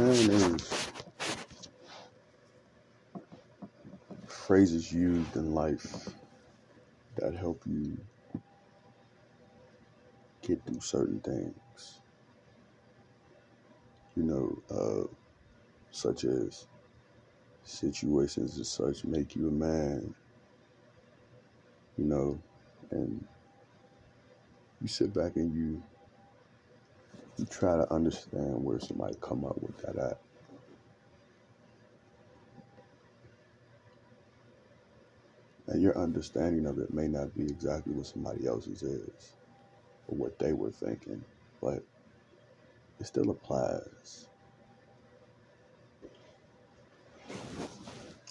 There's phrases used in life that help you get through certain things. You know, uh, such as situations as such make you a man, you know, and you sit back and you you try to understand where somebody come up with that at. And your understanding of it may not be exactly what somebody else's is or what they were thinking, but it still applies.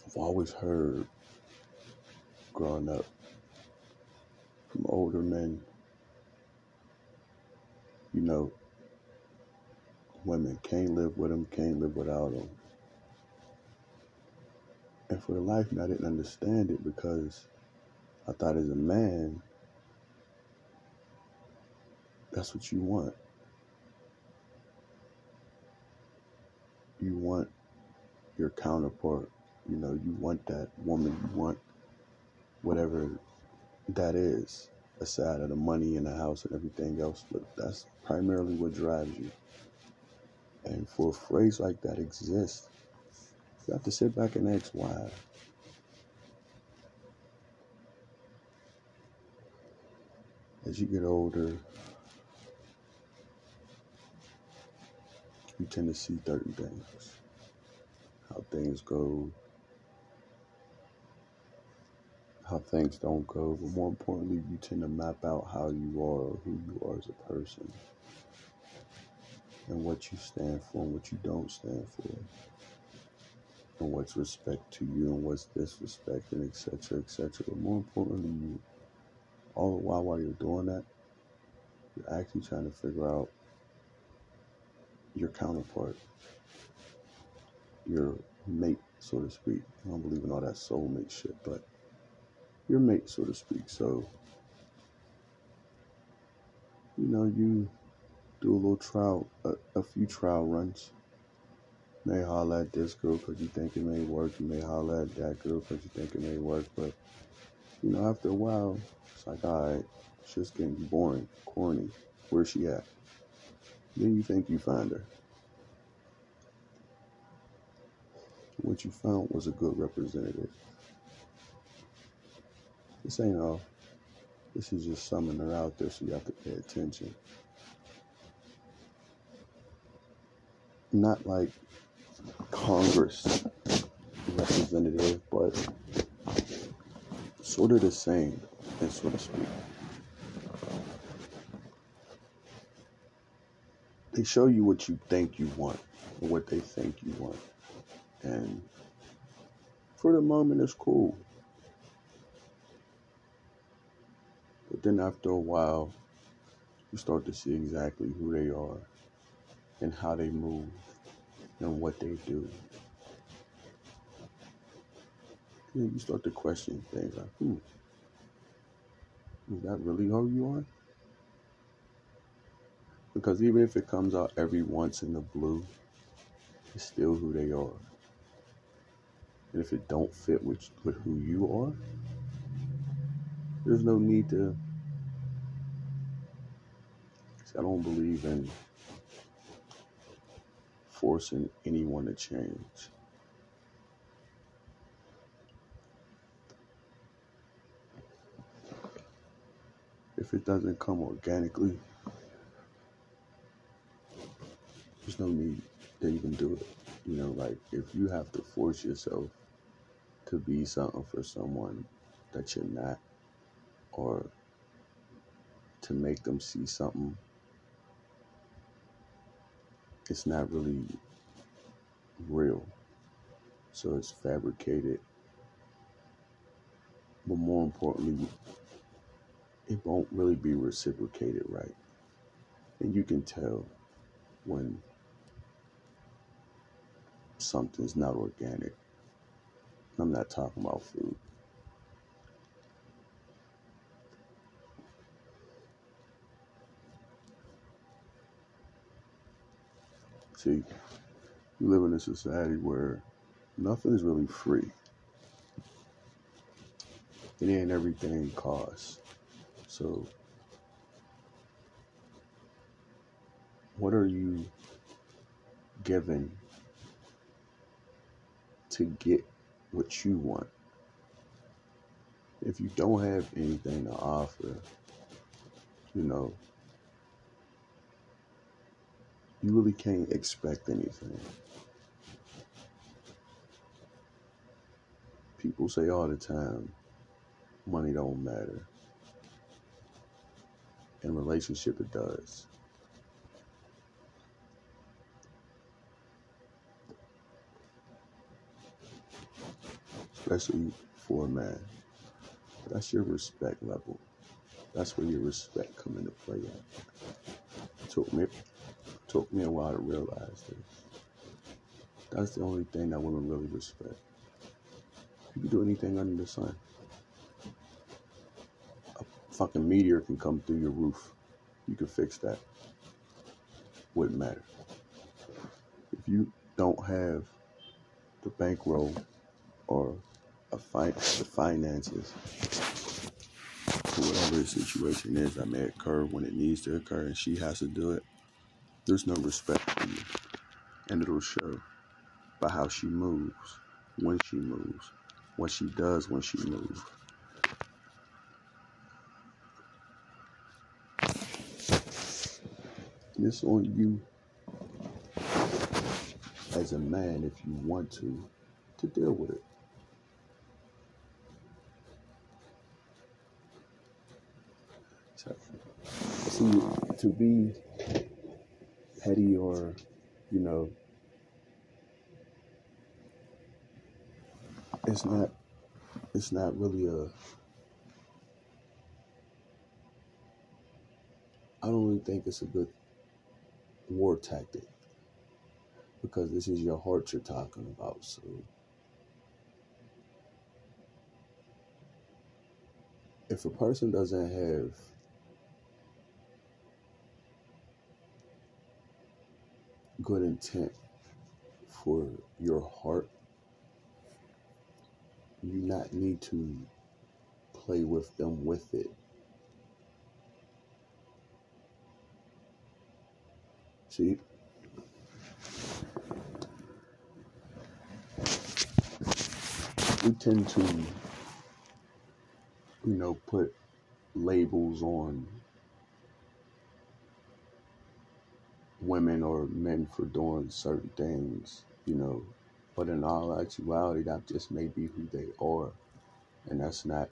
I've always heard growing up from older men, you know, women can't live with them, can't live without them. And for the life me, I didn't understand it because I thought as a man, that's what you want. You want your counterpart. You know, you want that woman. You want whatever that is, aside of the money and the house and everything else. But that's primarily what drives you. And for a phrase like that exists, you have to sit back and ask why. As you get older, you tend to see certain things, how things go, how things don't go, but more importantly, you tend to map out how you are, or who you are as a person, and what you stand for and what you don't stand for, and what's respect to you and what's disrespect, and etc. etc. But more importantly, you all the while while you're doing that, you're actually trying to figure out your counterpart, your mate, so to speak. I don't believe in all that soulmate shit, but your mate, so to speak. So, you know, you do a little trial, a, a few trial runs. You may holler at this girl because you think it may work. You may holler at that girl because you think it may work. But, you know, after a while, it's like, all right, shit's getting boring, corny. Where's she at? Then you think you find her. What you found was a good representative. This ain't all. This is just summing her out there, so you have to pay attention. Not like Congress representative, but sort of the same, and so to speak. They show you what you think you want, or what they think you want, and for the moment, it's cool. But then after a while, you start to see exactly who they are and how they move and what they do. Then you start to question things like, hmm, is that really who you are? Because even if it comes out every once in the blue, it's still who they are. And if it don't fit with, with who you are, there's no need to. I don't believe in forcing anyone to change. If it doesn't come organically, there's no need to even do it. You know, like if you have to force yourself to be something for someone that you're not, or to make them see something it's not really real. So it's fabricated. But more importantly, it won't really be reciprocated right. And you can tell when something's not organic. I'm not talking about food. See, we live in a society where nothing is really free. It ain't everything costs. So, what are you giving to get what you want? If you don't have anything to offer, you know, you really can't expect anything. People say all the time, money don't matter. In relationship, it does. Especially for a man. That's your respect level. That's where your respect come into play at. Me took me a while to realize this. That's the only thing that women really respect. You can do anything under the sun. A fucking meteor can come through your roof. You can fix that. Wouldn't matter. If you don't have the bankroll or a fi- the finances whatever the situation is that may occur when it needs to occur and she has to do it, there's no respect for you. And it'll show by how she moves, when she moves, what she does when she moves. It's on you as a man if you want to to deal with it. So, see, to be petty or, you know, it's not it's not really a I don't really think it's a good war tactic because this is your heart you're talking about. So if a person doesn't have good intent for your heart, you not need to play with them with it. See, we tend to, you know, put labels on women or men for doing certain things, you know, but in all actuality, that just may be who they are. And that's not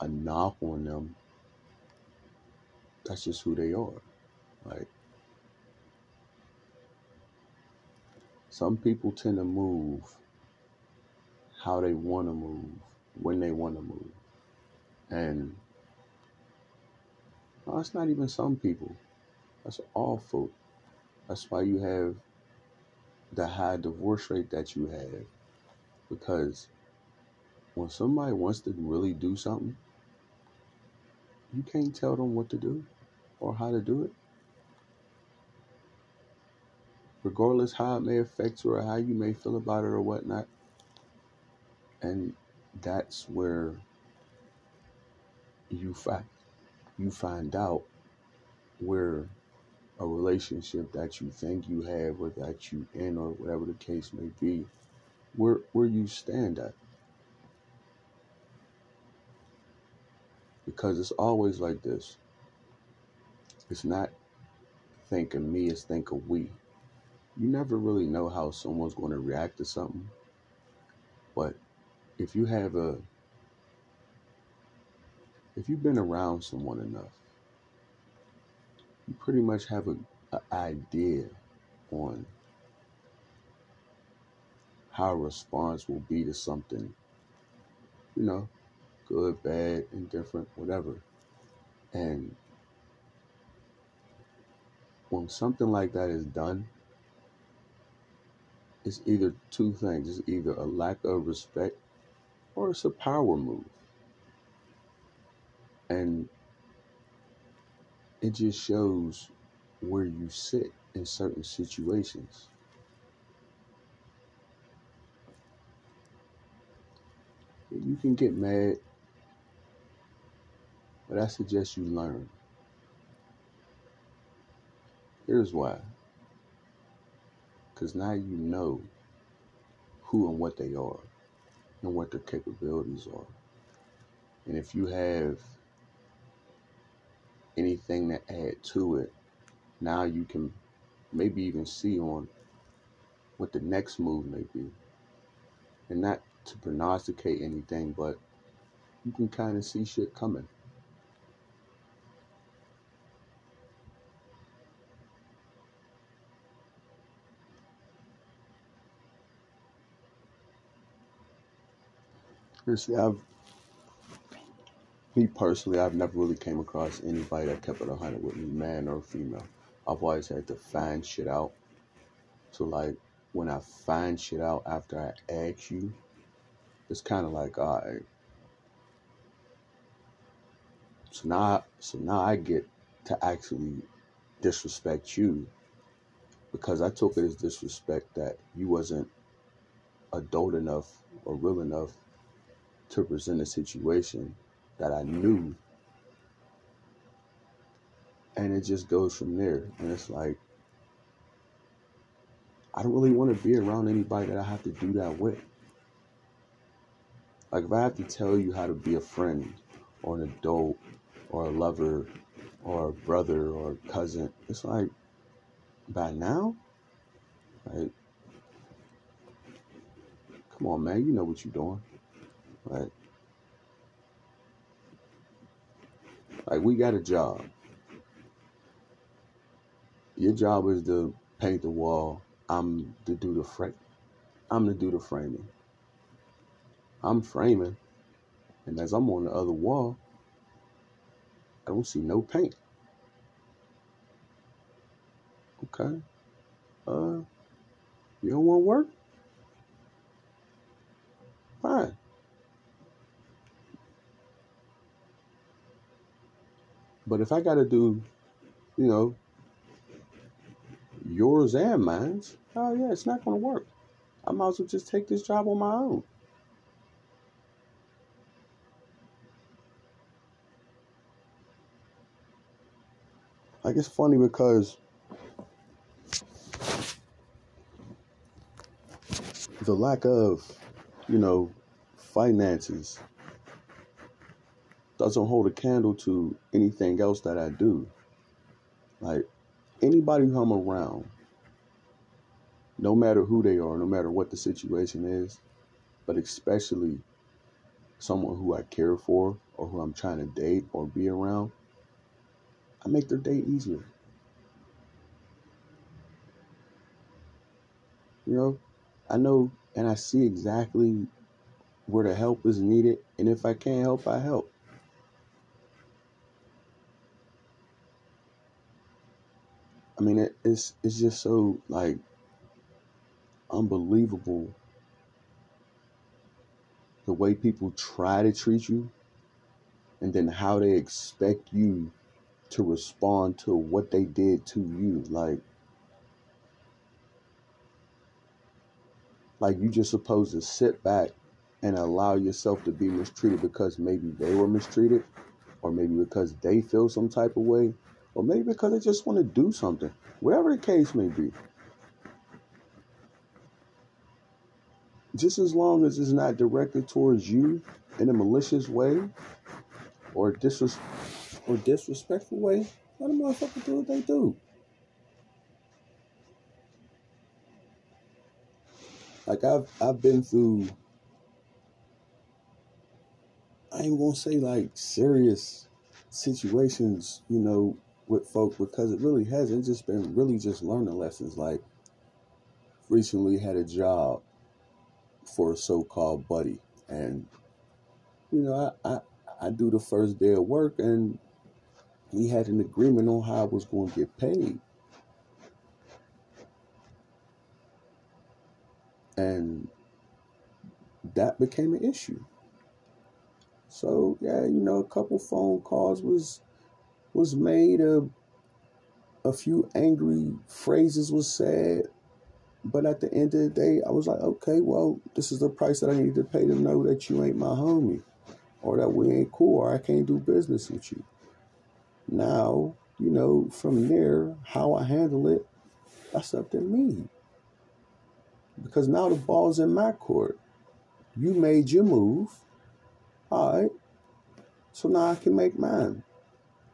a knock on them. That's just who they are. Like, some people tend to move how they want to move, when they want to move. And it's not even some people. That's awful. That's why you have the high divorce rate that you have. Because when somebody wants to really do something, you can't tell them what to do or how to do it. Regardless how it may affect you or how you may feel about it or whatnot. And that's where you find you find out where a relationship that you think you have or that you in or whatever the case may be, where where you stand at. Because it's always like this. It's not think of me, it's think of we. You never really know how someone's going to react to something. But if you have a if you've been around someone enough, you pretty much have a, a idea on how response will be to something, you know, good, bad, indifferent, whatever. And when something like that is done, it's either two things. It's either a lack of respect or it's a power move. And it just shows where you sit in certain situations. You can get mad, but I suggest you learn. Here's why. Because now you know who and what they are and what their capabilities are. And if you have anything to add to it, now you can maybe even see on what the next move may be. And not to prognosticate anything, but you can kind of see shit coming. You see, I've me personally, I've never really came across anybody that kept it a hundred with me, man or female. I've always had to find shit out. So like when I find shit out after I ask you, it's kind of like, all right. So now, so now I get to actually disrespect you because I took it as disrespect that you wasn't adult enough or real enough to present a situation that I knew. And it just goes from there. And it's like, I don't really want to be around anybody that I have to do that with. Like, if I have to tell you how to be a friend or an adult or a lover or a brother or a cousin, it's like, by now, right? Come on, man, you know what you're doing, right? Like, we got a job. Your job is to paint the wall. I'm to do the frame. I'm to do the framing. I'm framing, and as I'm on the other wall, I don't see no paint. Okay. Uh, you don't want work? Fine. But if I got to do, you know, yours and mine's, oh yeah, it's not going to work. I might as well just take this job on my own. Like it's funny because the lack of, you know, finances doesn't hold a candle to anything else that I do. Like anybody who I'm around, no matter who they are, no matter what the situation is, but especially someone who I care for or who I'm trying to date or be around, I make their day easier. You know, I know and I see exactly where the help is needed. And if I can't help, I help. I mean, it, it's it's just so like unbelievable the way people try to treat you, and then how they expect you to respond to what they did to you. Like, like you just supposed to sit back and allow yourself to be mistreated because maybe they were mistreated, or maybe because they feel some type of way, or maybe because they just want to do something. Whatever the case may be. Just as long as it's not directed towards you in a malicious way or disres- or disrespectful way, let a motherfucker do what they do. Like I've I've been through I ain't gonna say like serious situations, you know, with folk because it really hasn't. Just been really just learning lessons. Like recently had a job for a so-called buddy, and you know, I, I I do the first day of work, and we had an agreement on how I was going to get paid. And that became an issue. So yeah, you know, a couple phone calls was was made. A a few angry phrases was said, but at the end of the day, I was like, okay, well, this is the price that I need to pay to know that you ain't my homie, or that we ain't cool, or I can't do business with you. Now, you know, from there, how I handle it, that's up to me. Because now the ball's in my court. You made your move. All right. So now I can make mine.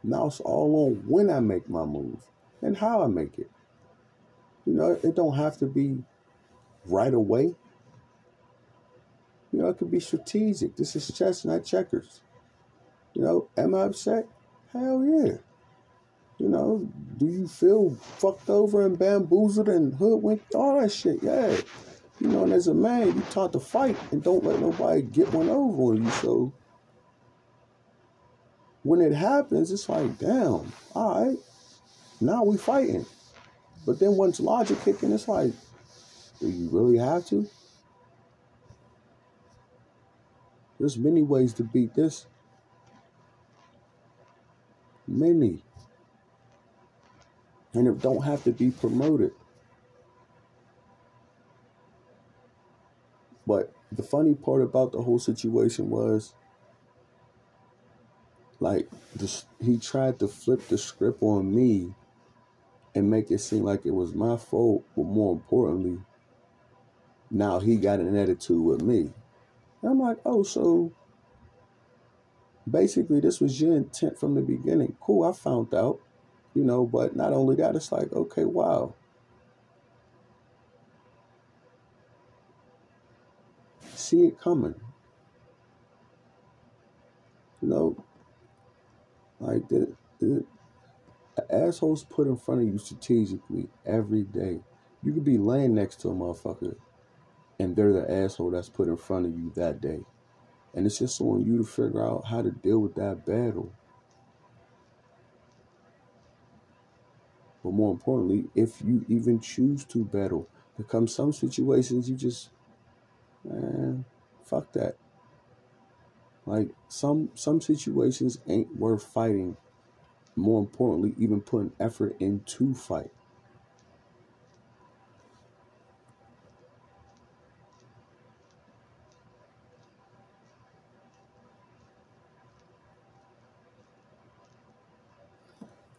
Now it's all on when I make my move and how I make it. You know, it don't have to be right away. You know, it could be strategic. This is chess, not checkers. You know, am I upset? Hell yeah. You know, do you feel fucked over and bamboozled and hoodwinked? All that shit, yeah. You know, and as a man, you taught to fight and don't let nobody get one over on you. So when it happens, it's like, damn, all right, now we fighting. But then once logic kicking, it's like, do you really have to? There's many ways to beat this. Many. And it don't have to be promoted. But the funny part about the whole situation was like this, he tried to flip the script on me and make it seem like it was my fault, but more importantly, now he got an attitude with me. And I'm like, oh, so basically this was your intent from the beginning. Cool, I found out, you know, but not only that, it's like, okay, wow. See it coming. You know, like the, the, the assholes put in front of you strategically every day. You could be laying next to a motherfucker and they're the asshole that's put in front of you that day. And it's just on you to figure out how to deal with that battle. But more importantly, if you even choose to battle, there come some situations you just, man, fuck that. Like some some situations ain't worth fighting. More importantly, even putting effort into fight.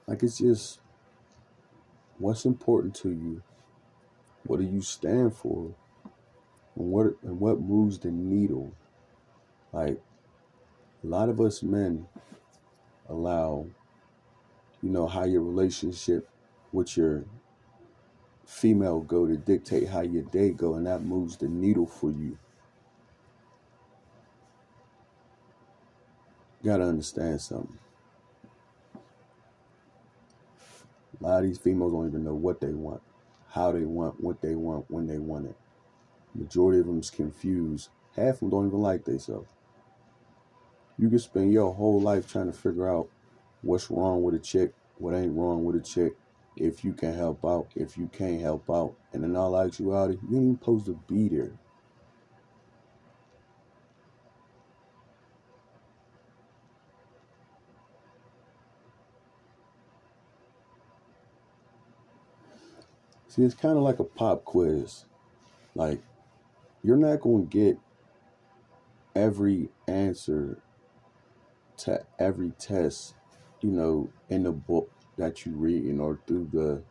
Like it's just what's important to you, what do you stand for, and what and what moves the needle. Like a lot of us men allow, you know, how your relationship with your female go to dictate how your day go, and that moves the needle for you. Gotta understand something. A lot of these females don't even know what they want, how they want, what they want, when they want it. Majority of them is confused. Half of them don't even like themselves. You can spend your whole life trying to figure out what's wrong with a chick, what ain't wrong with a chick, if you can help out, if you can't help out. And in all actuality, you ain't even supposed to be there. See, it's kind of like a pop quiz. Like, you're not going to get every answer to every test, you know, in the book that you reading or through the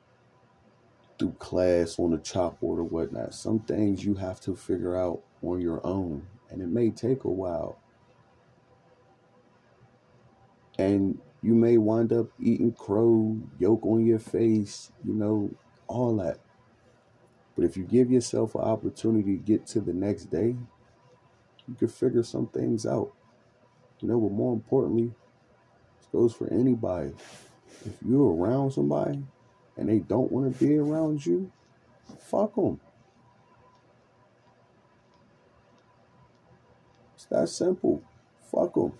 through class on the chalkboard or whatnot. Some things you have to figure out on your own, and it may take a while. And you may wind up eating crow, yolk on your face, you know, all that. But if you give yourself an opportunity to get to the next day, you can figure some things out. You know, but more importantly, this goes for anybody. If you're around somebody and they don't want to be around you, fuck them. It's that simple. Fuck them.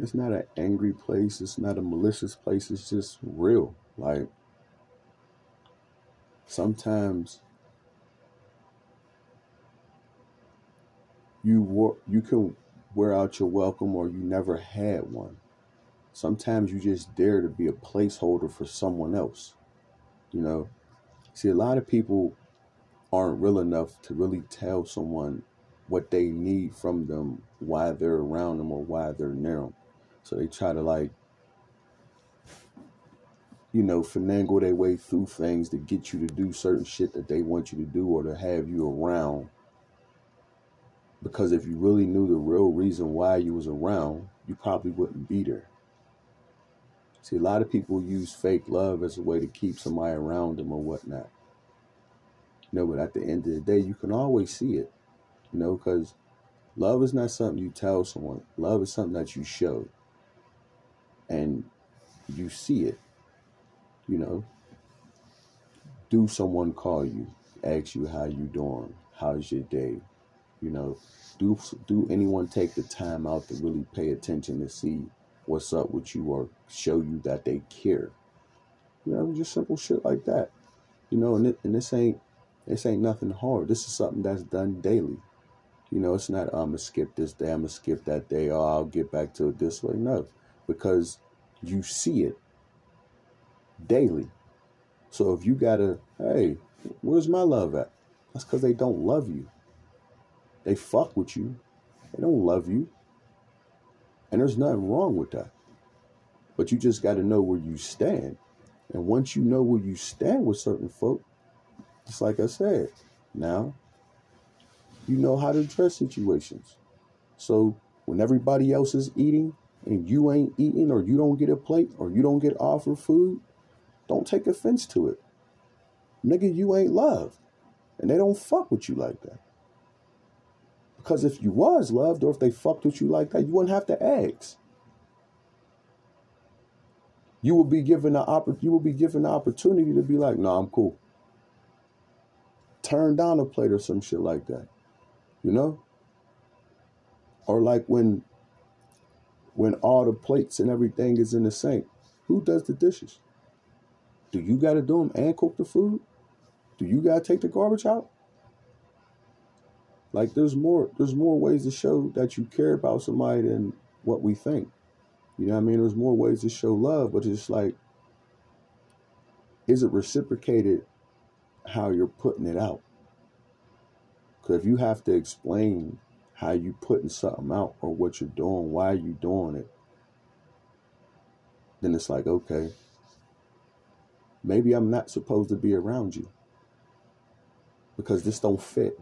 It's not an angry place. It's not a malicious place. It's just real. Like sometimes you wor- you can wear out your welcome or you never had one. Sometimes you just dare to be a placeholder for someone else. You know, see, a lot of people aren't real enough to really tell someone what they need from them, why they're around them, or why they're near them. So they try to like, you know, finagle their way through things to get you to do certain shit that they want you to do or to have you around. Because if you really knew the real reason why you was around, you probably wouldn't be there. See, a lot of people use fake love as a way to keep somebody around them or whatnot. You know, but at the end of the day, you can always see it. You know, because love is not something you tell someone. Love is something that you show. And you see it. You know. Do someone call you, ask you how you doing? How's your day? You know, do do anyone take the time out to really pay attention to see what's up with you or show you that they care? You know, just simple shit like that. You know, and, it, and this ain't this ain't nothing hard. This is something that's done daily. You know, it's not I'm gonna skip this day, I'm gonna skip that day, oh I'll get back to it this way. No. Because you see it daily. So if you gotta, hey, where's my love at? That's because they don't love you. They fuck with you. They don't love you. And there's nothing wrong with that. But you just got to know where you stand. And once you know where you stand with certain folk, just like I said, now you know how to address situations. So when everybody else is eating and you ain't eating or you don't get a plate or you don't get offered food, don't take offense to it. Nigga, you ain't loved. And they don't fuck with you like that. Because if you was loved or if they fucked with you like that, you wouldn't have to ask. You will be given the oppor- you will be given the opportunity to be like, nah, I'm cool. Turn down a plate or some shit like that. You know? Or like when when all the plates and everything is in the sink, who does the dishes? Do you gotta do them and cook the food? Do you gotta take the garbage out? Like there's more there's more ways to show that you care about somebody than what we think. You know what I mean? There's more ways to show love, but it's like is it reciprocated how you're putting it out? Cause if you have to explain how you putting something out or what you're doing, why you doing it, then it's like, okay, maybe I'm not supposed to be around you because this don't fit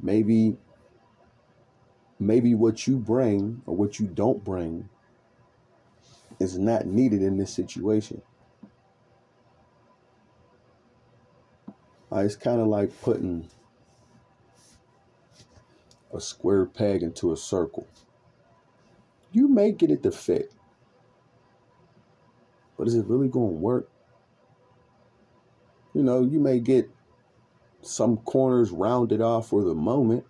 maybe maybe what you bring or what you don't bring is not needed in this situation. Uh, it's kind of like putting a square peg into a circle. You may get it to fit, but is it really going to work? You know, you may get some corners rounded off for the moment.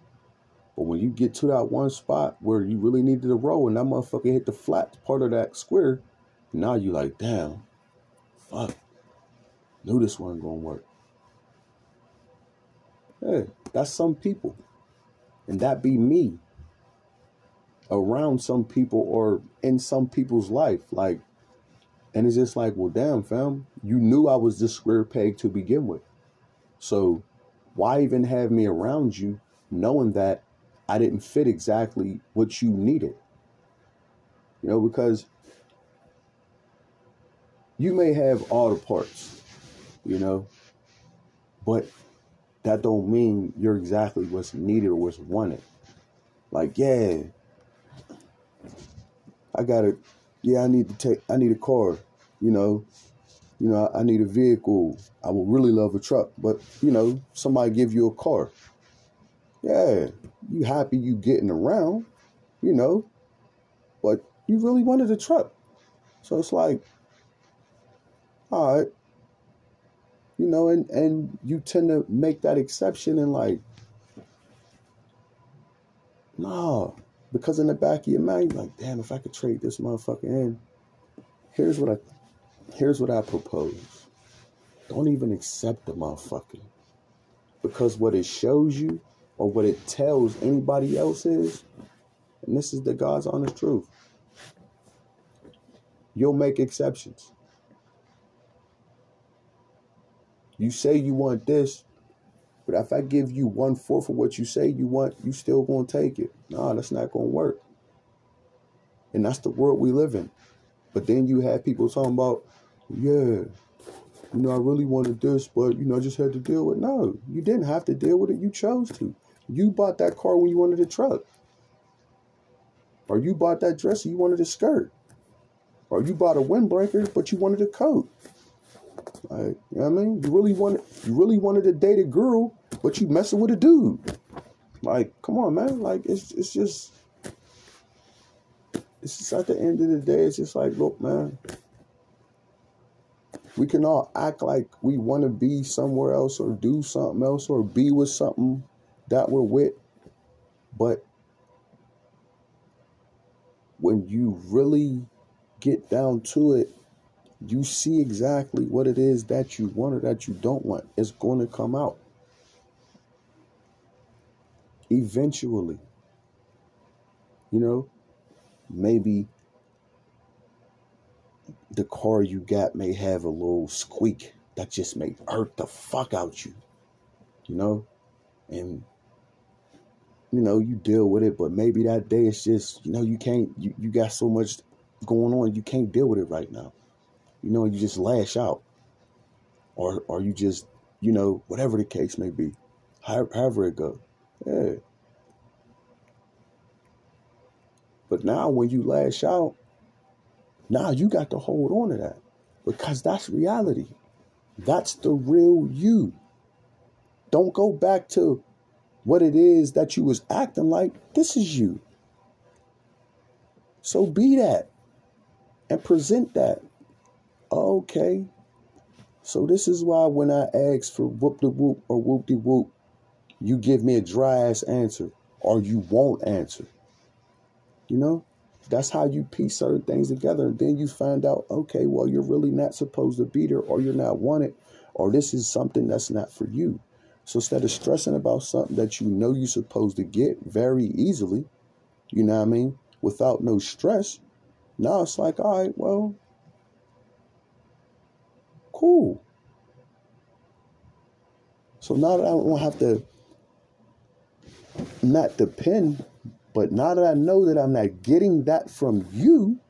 But when you get to that one spot where you really needed to roll and that motherfucker hit the flat part of that square, now you like, damn, fuck. Knew this wasn't gonna work. Hey, that's some people. And that be me around some people or in some people's life. Like, and it's just like, well, damn, fam, you knew I was this square peg to begin with. So why even have me around you knowing that I didn't fit exactly what you needed? You know, because you may have all the parts, you know, but that don't mean you're exactly what's needed or what's wanted. Like, yeah, I gotta, yeah, I need to take, I need a car, you know, you know, I need a vehicle. I would really love a truck, but you know, somebody give you a car. Yeah, you happy you getting around, you know, but You really wanted a truck. So it's like, all right. You know, and, and you tend to make that exception and like, no, because in the back of your mind, you're like, damn, if I could trade this motherfucker in, here's what I here's what I propose. Don't even accept the motherfucker. Because what it shows you or what it tells anybody else is, and this is the God's honest truth. You'll make exceptions. You say you want this, but if I give you one fourth of what you say you want, you still gonna take it. Nah, that's not gonna work. And that's the world we live in. But then you have people talking about, yeah, you know, I really wanted this, but you know, I just had to deal with. No, you didn't have to deal with it. You chose to. You bought that car when you wanted a truck, or you bought that dress and you wanted a skirt, or you bought a windbreaker but you wanted a coat. Like, you know I mean? You really wanted, you really wanted to date a girl but you messing with a dude. Like, come on, man. Like, it's it's just it's just at the end of the day, it's just like, look, man. We can all act like we want to be somewhere else or do something else or be with something that we're with. But when you really get down to it, you see exactly what it is that you want or that you don't want. It's going to come out eventually. You know, maybe the car you got may have a little squeak that just may hurt the fuck out you. You know? And you know, you deal with it, but maybe that day it's just, you know, you can't you, you got so much going on, you can't deal with it right now. You know, you just lash out. Or or you just, you know, whatever the case may be. However, however it goes. Yeah. But now when you lash out, now you got to hold on to that because that's reality. That's the real you. Don't go back to what it is that you was acting like. This is you. So be that and present that. Okay. So this is why when I ask for whoop de whoop or whoop de whoop, you give me a dry ass answer or you won't answer. You know, that's how you piece certain things together. And then you find out, okay, well, you're really not supposed to be there, or you're not wanted, or this is something that's not for you. So instead of stressing about something that you know you're supposed to get very easily, you know what I mean, without no stress, now it's like, all right, well, cool. So now that I don't have to not depend but now that I know that I'm not getting that from you,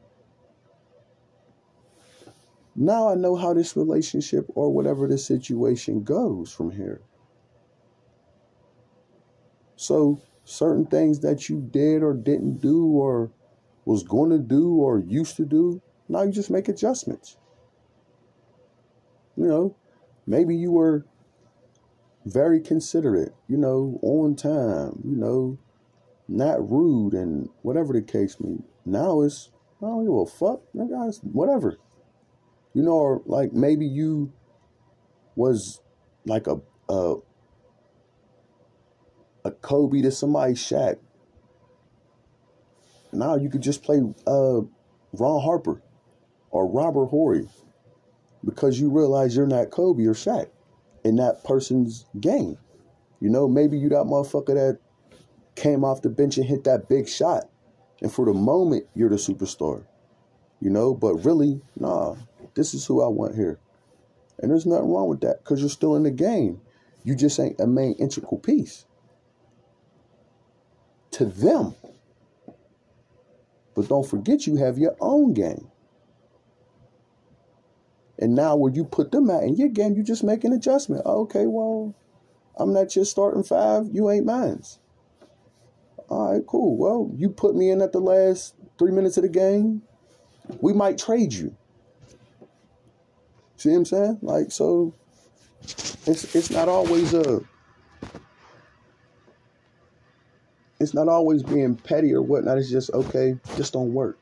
now I know how this relationship or whatever the situation goes from here. So, certain things that you did or didn't do or was going to do or used to do, now you just make adjustments. You know, maybe you were very considerate, you know, on time, you know, not rude and whatever the case may be. Now it's I don't give a fuck, guys, whatever. You know, or like maybe you was like a a a Kobe to somebody's Shaq. Now you could just play uh, Ron Harper or Robert Horry because you realize you're not Kobe or Shaq in that person's game. You know, maybe you that motherfucker that came off the bench and hit that big shot. And for the moment, you're the superstar. You know, but really, nah, this is who I want here. And there's nothing wrong with that because you're still in the game. You just ain't a main integral piece to them. But don't forget, you have your own game. And now, where you put them at in your game, you just make an adjustment. Okay, well, I'm not just starting five. You ain't mine. All right, cool. Well, you put me in at the last three minutes of the game. We might trade you. See what I'm saying? Like, so it's it's not always a it's not always being petty or whatnot. It's just okay, just don't work.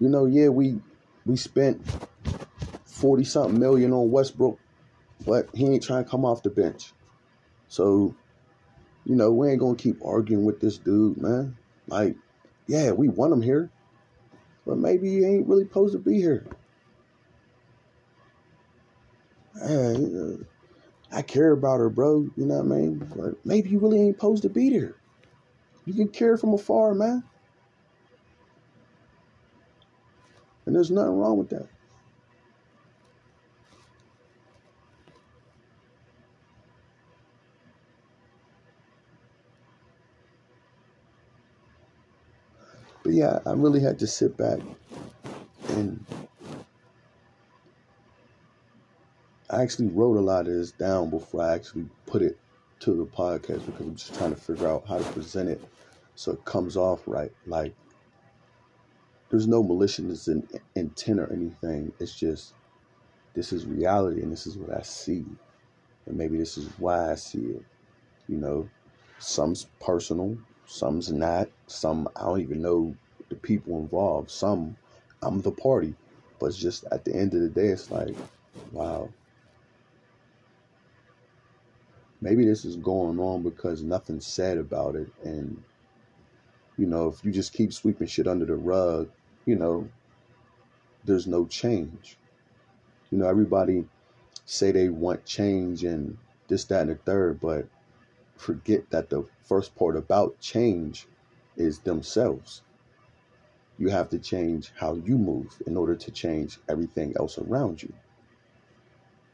You know, yeah, we we spent forty something million on Westbrook, but he ain't trying to come off the bench. So, you know, we ain't gonna keep arguing with this dude, man. Like, yeah, we want him here, but maybe he ain't really supposed to be here. Yeah, uh, I care about her, bro. You know what I mean? But maybe you really ain't supposed to be there. You can care from afar, man. And there's nothing wrong with that. But yeah, I really had to sit back and I actually wrote a lot of this down before I actually put it to the podcast because I'm just trying to figure out how to present it so it comes off right. Like, there's no malicious in, intent or anything. It's just this is reality and this is what I see. And maybe this is why I see it. You know, some's personal, some's not. Some I don't even know the people involved. Some I'm the party. But just at the end of the day, it's like, wow, maybe this is going on because nothing's said about it and you know if you just keep sweeping shit under the rug you know there's no change. You know everybody say they want change and this that and the third but forget that the first part about change is themselves. You have to change how you move in order to change everything else around you.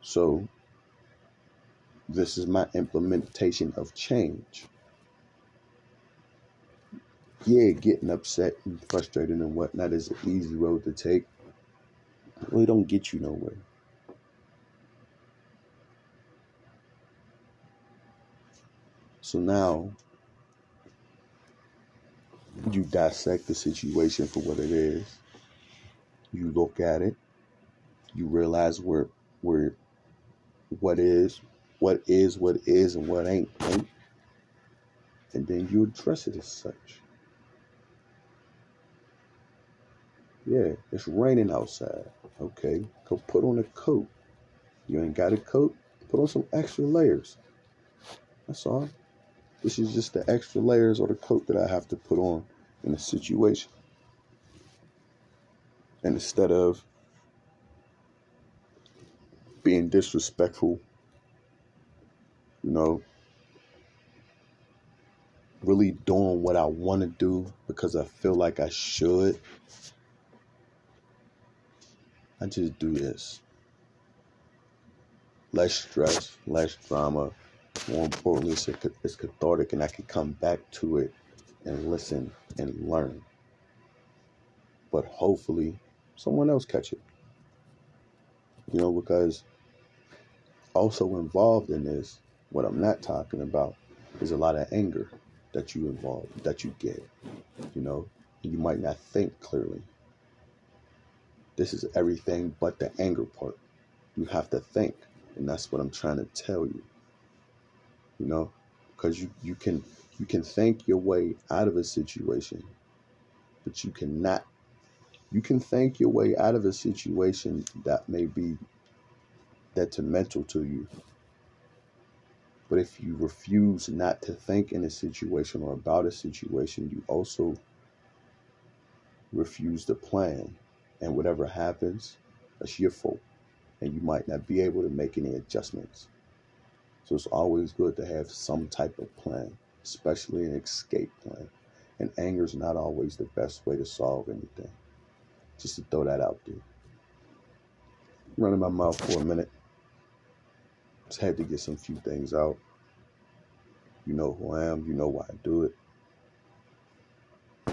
So this is my implementation of change. Yeah, getting upset and frustrated and whatnot is an easy road to take. It don't get you nowhere. So now you dissect the situation for what it is. You look at it. You realize where where what is, what is what is and what ain't ain't. And then you address it as such. Yeah, it's raining outside. Okay, go put on a coat. You ain't got a coat? Put on some extra layers. That's all. This is just the extra layers or the coat that I have to put on in a situation. And instead of being disrespectful you know, really doing what I want to do because I feel like I should. I just do this. Less stress, less drama. More importantly, it's, cathartic and I can come back to it and listen and learn. But hopefully, someone else catch it. You know, because also involved in this what I'm not talking about is a lot of anger that you involve, that you get. You know, you might not think clearly. This is everything but the anger part. You have to think, and that's what I'm trying to tell you. You know, because you you can you can think your way out of a situation, but you cannot. You can think your way out of a situation that may be detrimental to you but if you refuse not to think in a situation or about a situation, you also refuse to plan. And whatever happens, that's your fault. And you might not be able to make any adjustments. So it's always good to have some type of plan, especially an escape plan. And anger is not always the best way to solve anything. Just to throw that out there. Running my mouth for a minute. Just had to get some few things out. You know who I am. You know why I do it.